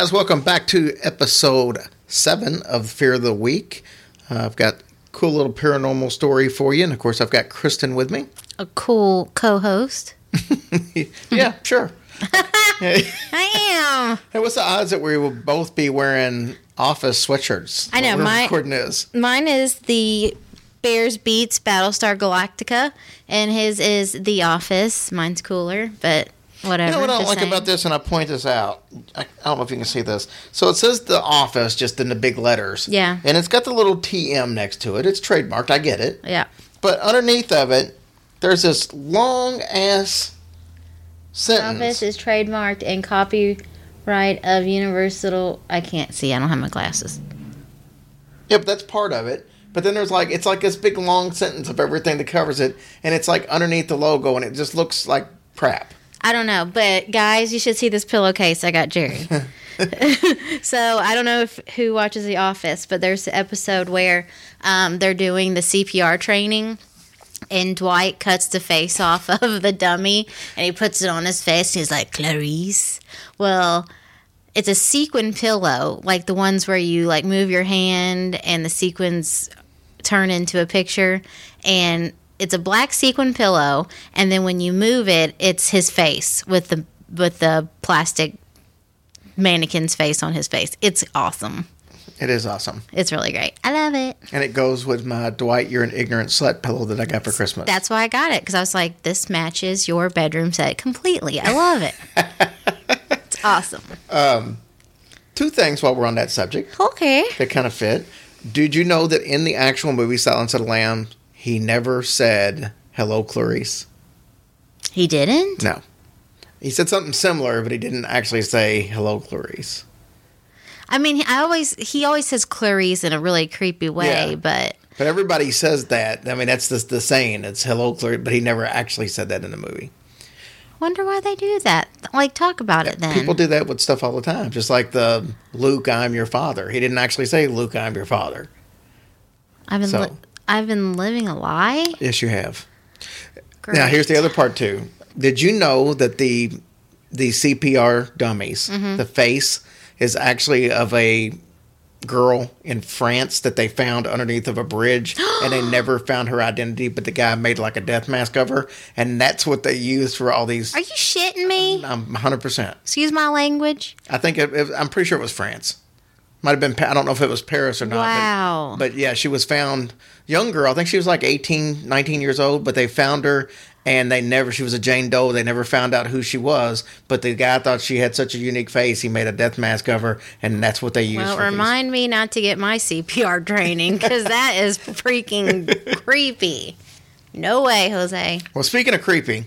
guys, welcome back to episode seven of Fear of the Week. Uh, I've got a cool little paranormal story for you, and of course, I've got Kristen with me. a cool co-host. Yeah, sure. I am. Hey, what's the odds that we will both be wearing office sweatshirts? I know, my- recording this. Mine is the Bears Beets Battlestar Galactica, and his is The Office. Mine's cooler, but whatever. You know what I don't like same. about this, and I point this out. I, I don't know if you can see this. So it says the office just in the big letters. Yeah. And it's got the little TM next to it. It's trademarked. I get it. Yeah. But underneath of it, there's this long ass sentence. Office is trademarked and copyright of Universal. I can't see. I don't have my glasses. Yep, that's part of it. But then there's like it's like this big long sentence of everything that covers it, and it's like underneath the logo, and it just looks like crap. I don't know, but guys, you should see this pillowcase I got Jerry. so I don't know if who watches The Office, but there's an episode where um, they're doing the CPR training, and Dwight cuts the face off of the dummy, and he puts it on his face, and he's like Clarice. Well, it's a sequin pillow, like the ones where you like move your hand and the sequins turn into a picture, and it's a black sequin pillow, and then when you move it, it's his face with the with the plastic mannequin's face on his face. It's awesome. It is awesome, It's really great. I love it. and it goes with my Dwight, you're an ignorant slut pillow that I got for Christmas. That's why I got it because I was like, this matches your bedroom set completely. I love it. it's awesome. Um, two things while we're on that subject Okay. that kind of fit. Did you know that in the actual movie Silence of the Lambs, he never said "Hello, Clarice"? He didn't. No, he said something similar, but he didn't actually say "Hello, Clarice." I mean, I always he always says Clarice in a really creepy way, Yeah. but But everybody says that. I mean, that's the, the saying. It's "Hello, Clarice," but he never actually said that in the movie. wonder why they do that. Like, talk about it then. People do that with stuff all the time. Just like the Luke, I'm your father. He didn't actually say Luke, I'm your father. I've been so- li- I've been living a lie. Yes, you have. Great. Now, here's the other part too. Did you know that the the CPR dummies, Mm-hmm. the face is actually of a girl in France that they found underneath of a bridge, and they never found her identity, but the guy made like a death mask of her, and that's what they used for all these. Are you shitting me? I'm 100. percent Excuse my language. I think it, it, I'm pretty sure it was France. Might have been. I don't know if it was Paris or not. but- Wow. But, yeah, she was found. Young girl. I think she was like 18, 19 years old. But they found her, and they never. She was a Jane Doe. They never found out who she was. But the guy thought she had such a unique face. He made a death mask of her, and that's what they used. Well, for these. remind me not to get my CPR training because that is freaking creepy. No way, Jose. Well, speaking of creepy,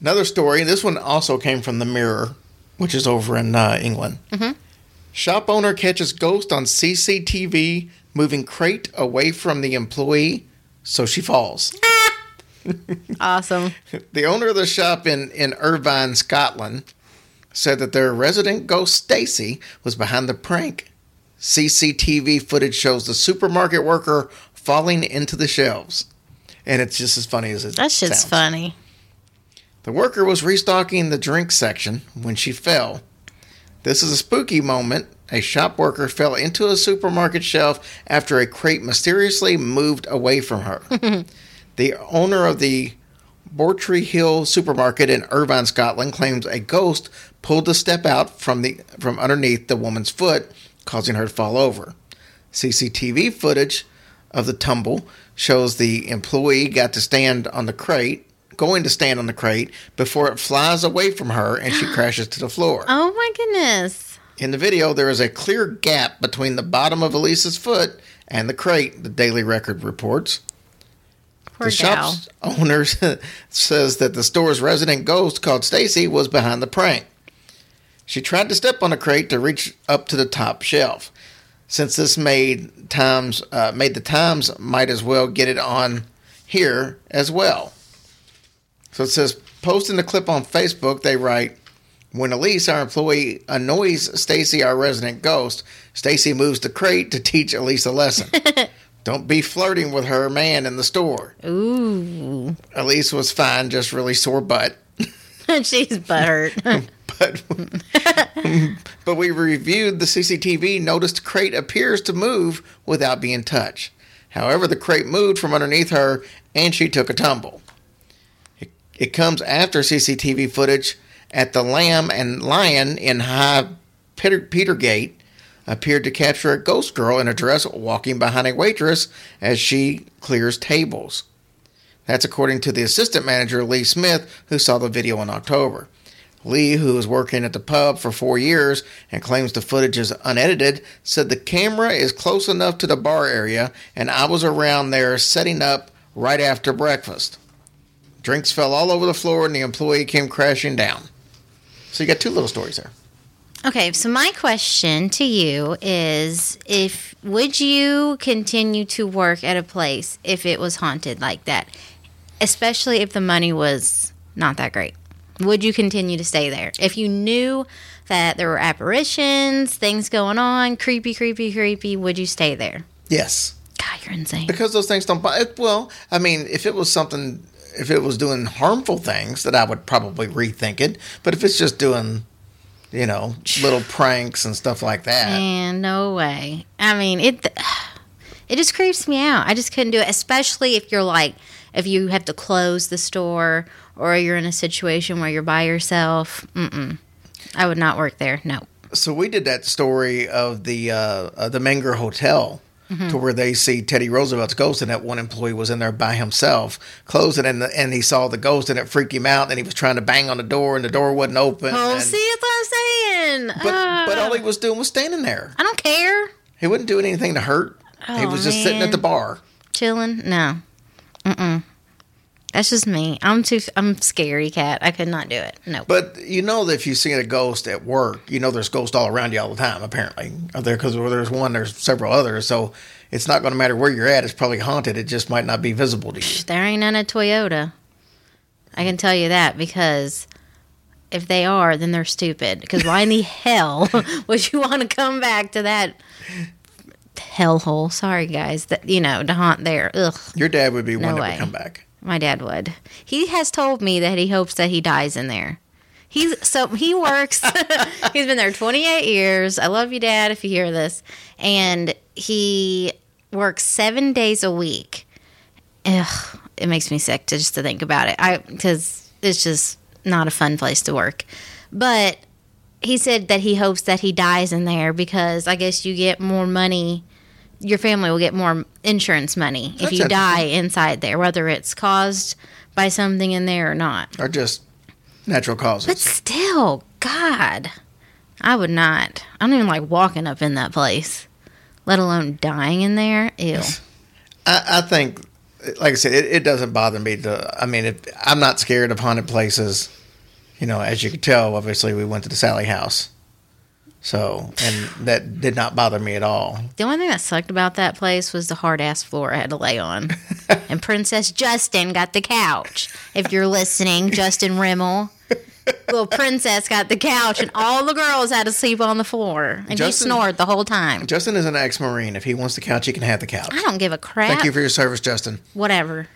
another story. This one also came from the Mirror, which is over in uh, England. Mm-hmm. Shop owner catches ghost on CCTV moving crate away from the employee, so she falls. Awesome. The owner of the shop in, in Irvine, Scotland, said that their resident ghost Stacy was behind the prank. CCTV footage shows the supermarket worker falling into the shelves. And it's just as funny as it That shit's sounds. funny. The worker was restocking the drink section when she fell. This is a spooky moment. A shop worker fell into a supermarket shelf after a crate mysteriously moved away from her. the owner of the Bourtreehill supermarket in Irvine, Scotland, claims a ghost pulled the step out from the from underneath the woman's foot, causing her to fall over. CCTV footage of the tumble shows the employee got to stand on the crate, going to stand on the crate before it flies away from her and she crashes to the floor. Oh my goodness. In the video, there is a clear gap between the bottom of Elisa's foot and the crate, the Daily Record reports. Poor the gal. shop's owner says that the store's resident ghost called Stacy was behind the prank. She tried to step on a crate to reach up to the top shelf. Since this made times uh, made the Times might as well get it on here as well. So it says posting the clip on Facebook, they write when Elise, our employee, annoys Stacy, our resident ghost, Stacy moves the crate to teach Elise a lesson. Don't be flirting with her man in the store. Ooh. Elise was fine, just really sore butt. She's butthurt. But but we reviewed the CCTV, noticed crate appears to move without being touched. However, the crate moved from underneath her and she took a tumble. It, comes after CCTV footage at the Lamb and Lion in High Peter, Petergate appeared to capture a ghost girl in a dress walking behind a waitress as she clears tables. That's according to the assistant manager, Lee Smith, who saw the video in October. Lee, who was working at the pub for four years and claims the footage is unedited, said the camera is close enough to the bar area and I was around there setting up right after breakfast. Drinks fell all over the floor and the employee came crashing down. So you got two little stories there. Okay, so my question to you is if would you continue to work at a place if it was haunted like that? Especially if the money was not that great. Would you continue to stay there? If you knew that there were apparitions, things going on, creepy, creepy, creepy, would you stay there? Yes. God, you're insane. Because those things don't buy Well, I mean, if it was something, if it was doing harmful things, that I would probably rethink it. But if it's just doing, you know, little pranks and stuff like that, Man, no way. I mean, it it just creeps me out. I just couldn't do it, especially if you're like if you have to close the store or you're in a situation where you're by yourself. Mm-mm. I would not work there. No. so we did that story of the uh, uh, the Menger Hotel. To where they see Teddy Roosevelt's ghost, and that one employee was in there by himself, closing, and the, and he saw the ghost, and it freaked him out. And he was trying to bang on the door, and the door wasn't open. Oh, and- see, that's what I'm saying. but but all he was doing was standing there. I don't care. He wasn't doing anything to hurt. he Oh, was just oh, sitting at the bar. Chilling? No. Mm-mm. That's just me. I'm too. I'm scary cat. I could not do it. No. But you know that if you see a ghost at work, you know there's ghosts all around you all the time. Apparently, are there? Because where there's one, there's several others. So it's not going to matter where you're at. It's probably haunted. It just might not be visible to you. There ain't none at Toyota. I can tell you that because if they are, then they're stupid. Because why in the hell would you want to come back to that hellhole? Sorry, guys. That you know to haunt there. Ugh. Your dad would be No one that way. would come back. My dad would. He has told me that he hopes that he dies in there. He's so he works. he's been there 28 years. I love you, Dad, if you hear this. And he works seven days a week. Ugh, it makes me sick to just to think about it. I because it's just not a fun place to work. But he said that he hopes that he dies in there because I guess you get more money. Your family will get more insurance money if That's you die inside there, whether it's caused by something in there or not. Or just natural causes. But still, God, I would not. I don't even like walking up in that place, let alone dying in there. Ew. I, I think, like I said, it, it doesn't bother me to. I mean, it, I'm not scared of haunted places. You know, as you can tell, obviously we went to the Sallie House, so and that did not bother me at all. The only thing that sucked about that place was the hard ass floor I had to lay on. and Princess Justin got the couch. If you're listening, Justin Rimmel. Little princess got the couch, and all the girls had to sleep on the floor. And Justin- he snored the whole time. Justin is an ex-marine. If he wants the couch, he can have the couch. I don't give a crap. Thank you for your service, Justin. Whatever.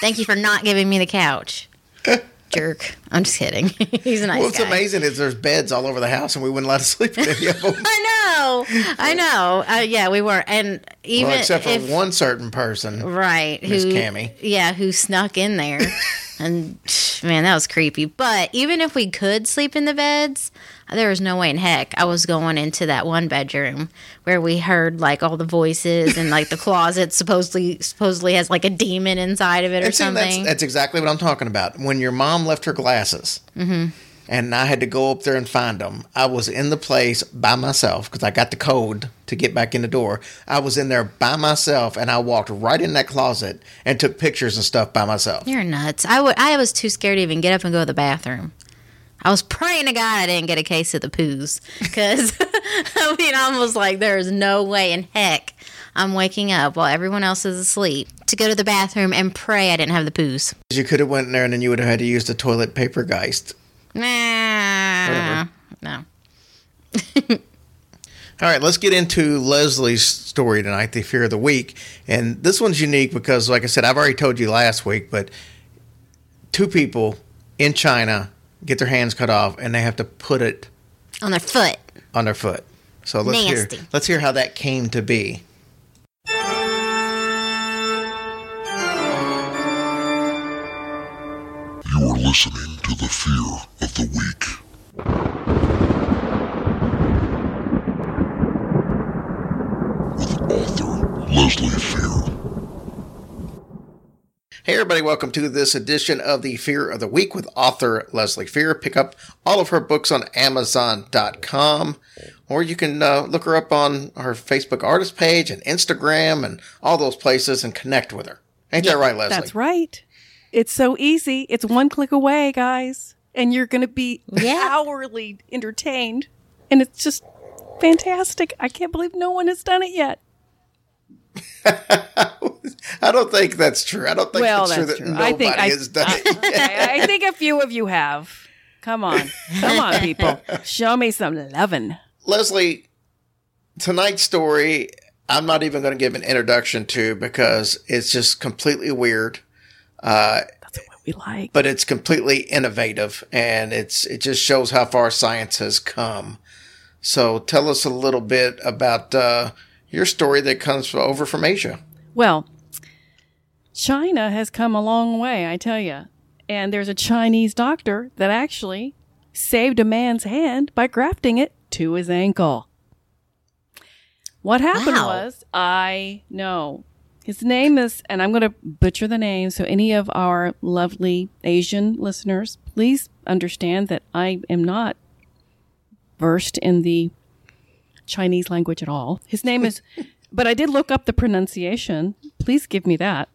Thank you for not giving me the couch. Jerk. I'm just kidding. He's a nice What's guy. amazing is there's beds all over the house, and we wouldn't let us sleep in any of them. I know. I know. Uh, yeah, we were. And even well, except for if, one certain person. Right. Miss who, Cammy. Yeah, who snuck in there and man, that was creepy. But even if we could sleep in the beds, there was no way in heck I was going into that one bedroom where we heard like all the voices and like the closet supposedly supposedly has like a demon inside of it or And see, that's, something. that's exactly what I'm talking about. When your mom left her glasses, Mm-hmm. And I had to go up there and find them, I was in the place by myself because I got the code to get back in the door. I was in there by myself, and I walked right in that closet and took pictures and stuff by myself. You're nuts. I would. I was too scared to even get up and go to the bathroom. I was praying to God I didn't get a case of the poos because I mean I was like, there is no way in heck I'm waking up while everyone else is asleep to go to the bathroom and pray I didn't have the poos. You could have went in there, and then you would have had to use the toilet paper geist. Nah, no. All right, let's get into Leslie's story tonight, the fear of the week. And this one's unique because, like I said, I've already told you last week, but two people in China get their hands cut off and they have to put it On their foot. on their foot. So let's Nasty. hear let's hear how that came to be. You are listening to the fear of the week. With author Leslie Fear. Hey everybody, welcome to this edition of the Fear of the Week with author Leslie Fear. Pick up all of her books on Amazon.com, or you can uh, look her up on her Facebook artist page and Instagram and all those places and connect with her. Ain't that right, Leslie? That's right. It's so easy. It's one click away, guys. And you're going to be Yeah. hourly entertained. And it's just fantastic. I can't believe no one has done it yet. I don't think that's true. I don't think Well, that's, true that's that nobody I think I- has done it. I, I think a few of you have. Come on. Come on, people. Show me some lovin'. Leslie, tonight's story, I'm not even going to give an introduction to because it's just completely weird. That's what we like. but it's completely innovative and it's it just shows how far science has come. So tell us a little bit about uh, your story that comes over from Asia. Well, China has come a long way, I tell you. And there's a Chinese doctor that actually saved a man's hand by grafting it to his ankle. What happened Wow. was, I know. His name is, and I'm going to butcher the name, so any of our lovely Asian listeners, please understand that I am not versed in the Chinese language at all. His name is, but I did look up the pronunciation. Please give me that.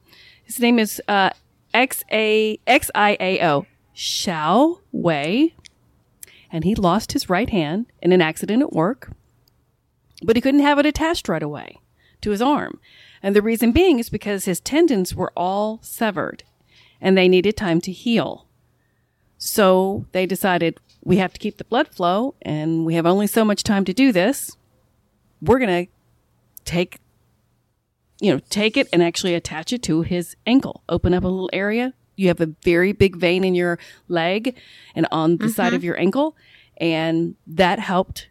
His name is uh, X A X I A O Xiao Wei, and he lost his right hand in an accident at work, but he couldn't have it attached right away to his arm, and the reason being is because his tendons were all severed, and they needed time to heal. So they decided we have to keep the blood flow and we have only so much time to do this. We're going to take you know, take it and actually attach it to his ankle. Open up a little area. You have a very big vein in your leg and on the side of mm-hmm. your ankle and that helped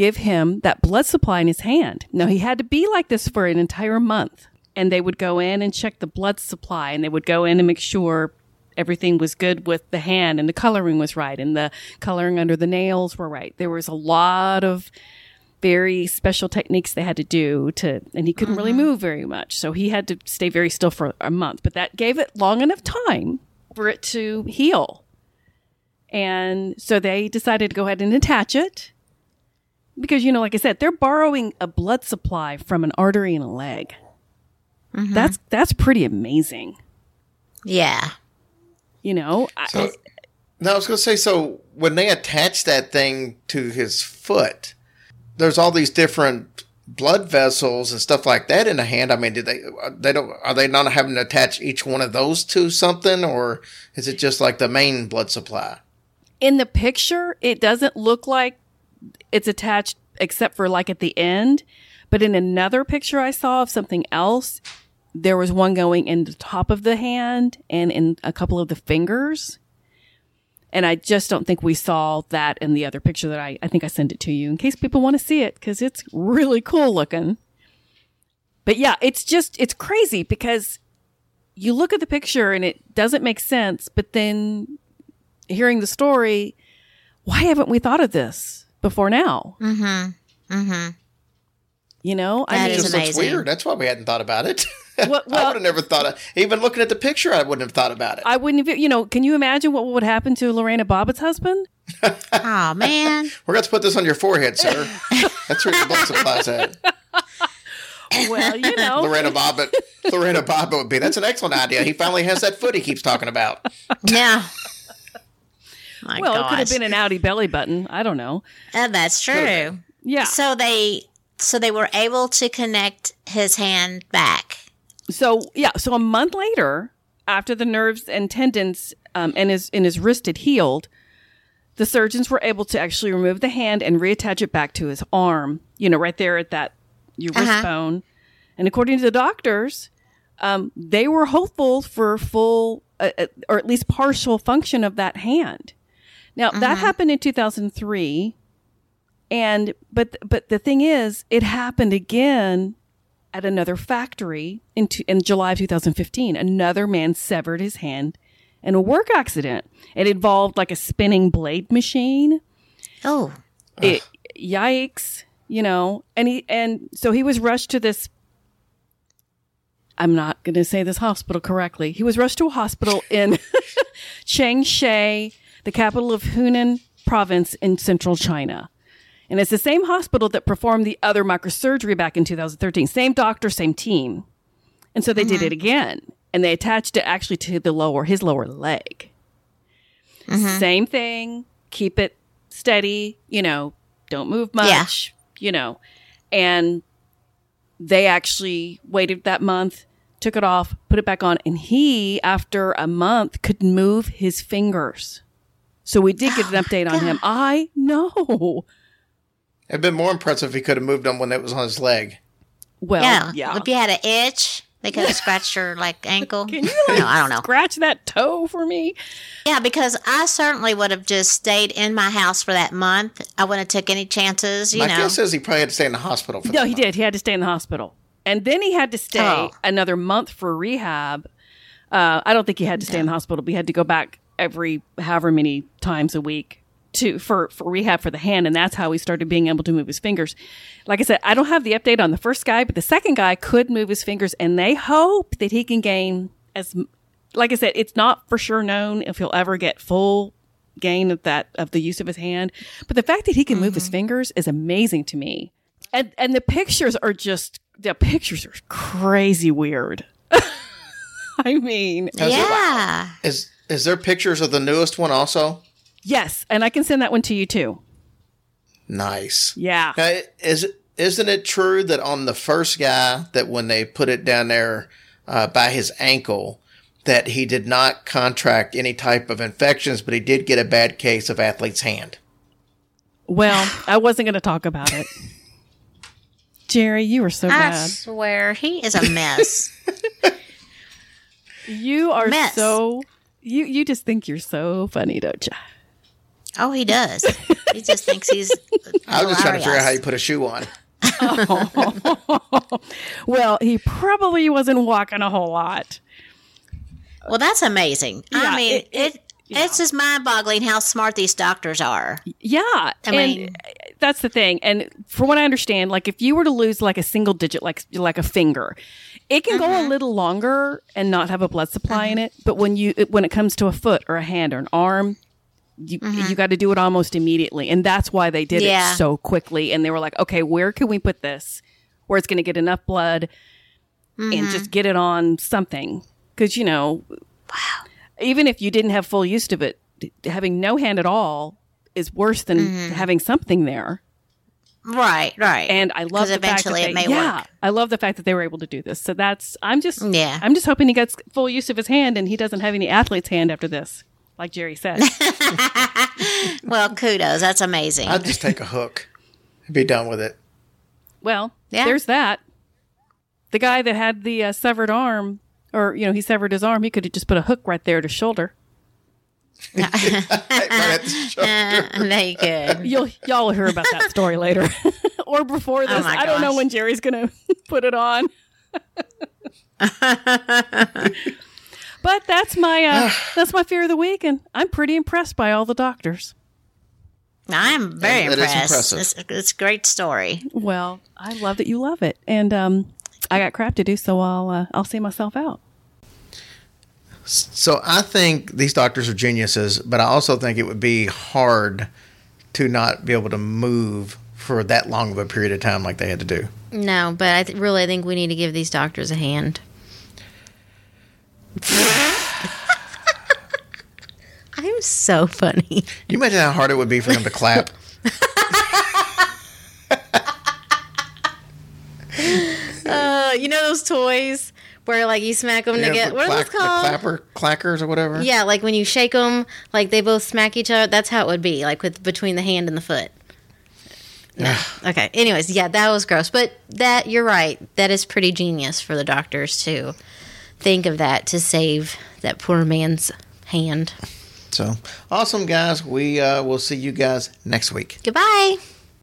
give him that blood supply in his hand. Now he had to be like this for an entire month and they would go in and check the blood supply and they would go in and make sure everything was good with the hand and the coloring was right and the coloring under the nails were right. There was a lot of very special techniques they had to do to and he couldn't really mm-hmm. move very much. So he had to stay very still for a month, but that gave it long enough time for it to heal. And so they decided to go ahead and attach it because you know like I said, they're borrowing a blood supply from an artery in a leg. Mm-hmm. That's that's pretty amazing. Yeah. You know, I- So, now I was going to say, so when they attach that thing to his foot, there's all these different blood vessels and stuff like that in the hand. I mean, did they they don't are they not having to attach each one of those to something, or is it just like the main blood supply? in the picture, it doesn't look like it's attached except for like at the end. But in another picture I saw of something else, there was one going in the top of the hand and in a couple of the fingers. And I just don't think we saw that in the other picture that I, I think I sent it to you in case people want to see it because it's really cool looking. But yeah, it's just, it's crazy because you look at the picture and it doesn't make sense, but then hearing the story, why haven't we thought of this before now? Mm-hmm. Mm-hmm. You know, That I mean, is just looks weird. That's why we hadn't thought about it. Well- I would have never thought of even looking at the picture. I wouldn't have thought about it. I wouldn't have, you know, can you imagine what would happen to Lorena Bobbitt's husband? Oh man. We're going to put this on your forehead, sir. That's where your blood supply's at. Well, you know, Lorena Bobbitt. Lorena Bobbitt would be. That's an excellent idea. He finally has that foot he keeps talking about. Yeah. My well, it could have been an outie belly button. I don't know. Uh, that's true. Yeah. So they so they were able to connect his hand back. So yeah, so a month later, after the nerves and tendons um, and his in his wrist had healed, the surgeons were able to actually remove the hand and reattach it back to his arm. You know, right there at that your wrist Uh-huh. bone. And according to the doctors, um, they were hopeful for full uh, uh, or at least partial function of that hand. Now that mm-hmm. happened in 2003, and but but the thing is, it happened again at another factory in, two, in July of 2015. Another man severed his hand in a work accident. It involved like a spinning blade machine. Oh. It, yikes, you know. And he and so he was rushed to this. I'm not going to say this hospital correctly. He was rushed to a hospital in Changsha, the capital of Hunan province in central China. And it's the same hospital that performed the other microsurgery back in 2013. Same doctor, same team. And so they did mm-hmm. it again. And they attached it actually to the lower, his lower leg. Mm-hmm. Same thing. Keep it steady, you know, don't move much, you know. And they actually waited that month, took it off, put it back on. And he, after a month, could move his fingers. So we did get an update on him. I know. It'd been more impressive if he could have moved on when it was on his leg. Well, yeah. yeah. If you had an itch, they could have scratched your like ankle. Can you like no, I don't know. scratch that toe for me? Yeah, because I certainly would have just stayed in my house for that month. I wouldn't have took any chances, you My know. guess is he probably had to stay in the hospital for No, that he month. did. He had to stay in the hospital. And then he had to stay Oh. another month for rehab. Uh, I don't think he had to stay in the hospital, but he had to go back every however many times a week to for, for rehab for the hand. And that's how he started being able to move his fingers. Like I said, I don't have the update on the first guy, but the second guy could move his fingers and they hope that he can gain as like I said, it's not for sure known if he'll ever get full gain of that of the use of his hand. But the fact that he can move his mm-hmm. fingers is amazing to me. And and the pictures are just the pictures are crazy weird. I mean, yeah. Is is there pictures of the newest one also? yes, and I can send that one to you too. Nice. Yeah. Uh, is isn't it true that on the first guy that when they put it down there uh, by his ankle that he did not contract any type of infections, but he did get a bad case of athlete's hand. Well, I wasn't going to talk about it. Jerry, you were so I bad. I swear he is a mess. You are Mess. so you you just think you're so funny, don't you? oh, he does. He just thinks he's. I was just trying to figure out how you put a shoe on. Well, he probably wasn't walking a whole lot. Well, that's amazing. Yeah, I mean, it- it, it- it's just mind boggling how smart these doctors are. Yeah, I and mean- that's the thing. And from what I understand, like if you were to lose like a single digit, like like a finger, it can Mm-hmm. go a little longer and not have a blood supply in it. But when you it- when it comes to a foot or a hand or an arm, you you got to do it almost immediately, and that's why they did Mm-hmm. Yeah. it so quickly. And they were like, okay, where can we put this where it's going to get enough blood and Mm-hmm. just get it on something? Because you know, wow, even if you didn't have full use of it, having no hand at all is worse than Mm-hmm. having something there. Right, right. And I love 'Cause the fact that they, it may yeah, work. I love the fact that they were able to do this. So that's I'm just Yeah. I'm just hoping he gets full use of his hand and he doesn't have any athlete's hand after this, like Jerry said. well, kudos. That's amazing. I'd just take a hook and be done with it. well, Yeah. there's that. The guy that had the uh, severed arm, or you know, he severed his arm. He could have just put a hook right there at his shoulder. Right at the shoulder. there you go. You'll y'all will hear about that story later, or before this. Oh I don't know when Jerry's gonna put it on. But that's my uh, that's my fear of the week, and I'm pretty impressed by all the doctors. I'm very That- that is impressed. impressive. It's, it's a great story. Well, I love that you love it, and um, I got crap to do, so I'll uh, I'll see myself out. So I think these doctors are geniuses, but I also think it would be hard to not be able to move for that long of a period of time like they had to do. No, but I th- really think we need to give these doctors a hand. I'm so funny. You imagine how hard it would be for them to clap. Uh, you know those toys where like you smack them know, together. the What are clack- those called? Clapper, clackers or whatever. Yeah, like when you shake them, like they both smack each other. That's how it would be, like with between the hand and the foot. No. okay. Anyways, yeah, that was gross. But that you're right. That is pretty genius for the doctors to think of that to save that poor man's hand. So awesome, guys. We uh, will see you guys next week. Goodbye.